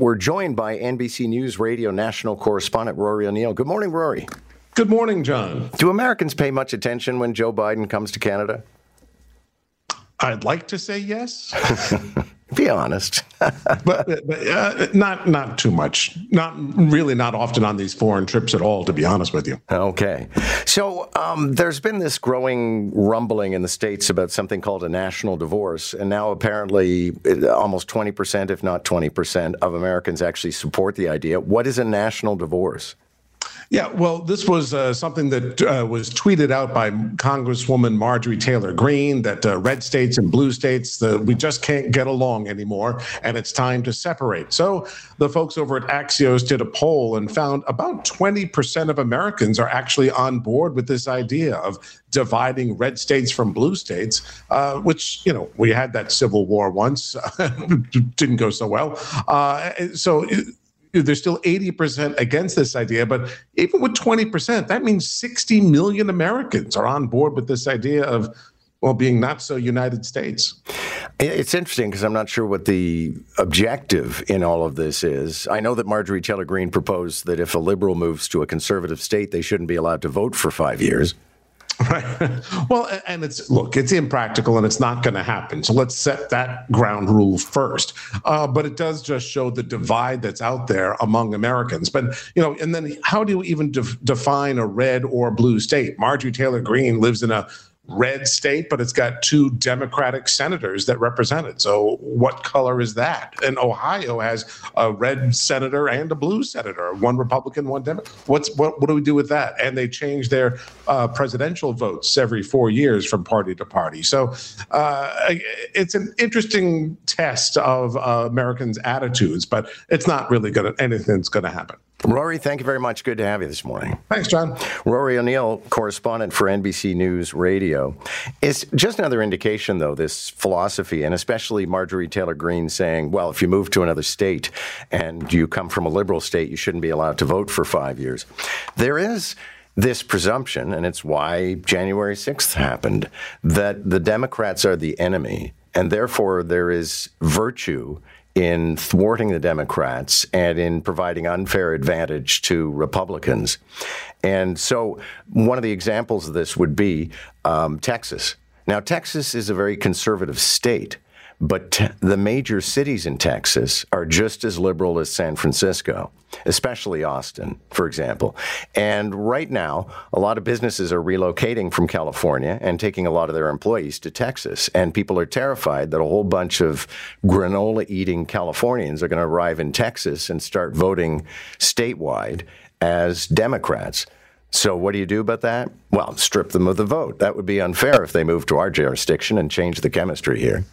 We're joined by NBC News Radio national correspondent Rory O'Neill. Good morning, Rory. Good morning, John. Do Americans pay much attention when Joe Biden comes to Canada? I'd like to say yes. Be honest. but, but uh, not not too much. Not really not often on these foreign trips at all, to be honest with you. Okay. So um, there's been this growing rumbling in the states about something called a national divorce, and now apparently uh, almost 20%, if not 20%, of Americans actually support the idea. What is a national divorce? Yeah, well, this was uh, something that uh, was tweeted out by Congresswoman Marjorie Taylor Greene that uh, red states and blue states, we just can't get along anymore, and it's time to separate. So the folks over at Axios did a poll and found about 20% of Americans are actually on board with this idea of dividing red states from blue states, uh, which, you know, we had that civil war once, didn't go so well. Uh, so, there's still 80% against this idea, but even with 20%, that means 60 million Americans are on board with this idea of well, being not so United States. It's interesting because I'm not sure what the objective in all of this is. I know that Marjorie Taylor Greene proposed that if a liberal moves to a conservative state, they shouldn't be allowed to vote for five years. Right. Well, and it's look, it's impractical and it's not going to happen. So let's set that ground rule first. Uh, but it does just show the divide that's out there among Americans. But you know, and then how do you even de- define a red or blue state? Marjorie Taylor Greene lives in a red state, but it's got two Democratic senators that represent it. So what color is that? And Ohio has a red senator and a blue senator, one Republican, one Democrat. What's what? What do we do with that? And they change their uh, presidential votes every four years from party to party. So uh, it's an interesting test of uh, Americans' attitudes, but it's not really going to anything's going to happen. Rory, thank you very much. Good to have you this morning. Thanks, John. Rory O'Neill, correspondent for NBC News Radio. It's just another indication, though, this philosophy, and especially Marjorie Taylor Greene saying, well, if you move to another state and you come from a liberal state, you shouldn't be allowed to vote for five years. There is this presumption, and it's why January 6th happened, that the Democrats are the enemy, and therefore there is virtue in thwarting the Democrats and in providing unfair advantage to Republicans. And so, one of the examples of this would be um, Texas. Now, Texas is a very conservative state. But t- the major cities in Texas are just as liberal as San Francisco, especially Austin, for example. And right now, a lot of businesses are relocating from California and taking a lot of their employees to Texas. And people are terrified that a whole bunch of granola eating Californians are going to arrive in Texas and start voting statewide as Democrats. So, what do you do about that? Well, strip them of the vote. That would be unfair if they moved to our jurisdiction and changed the chemistry here.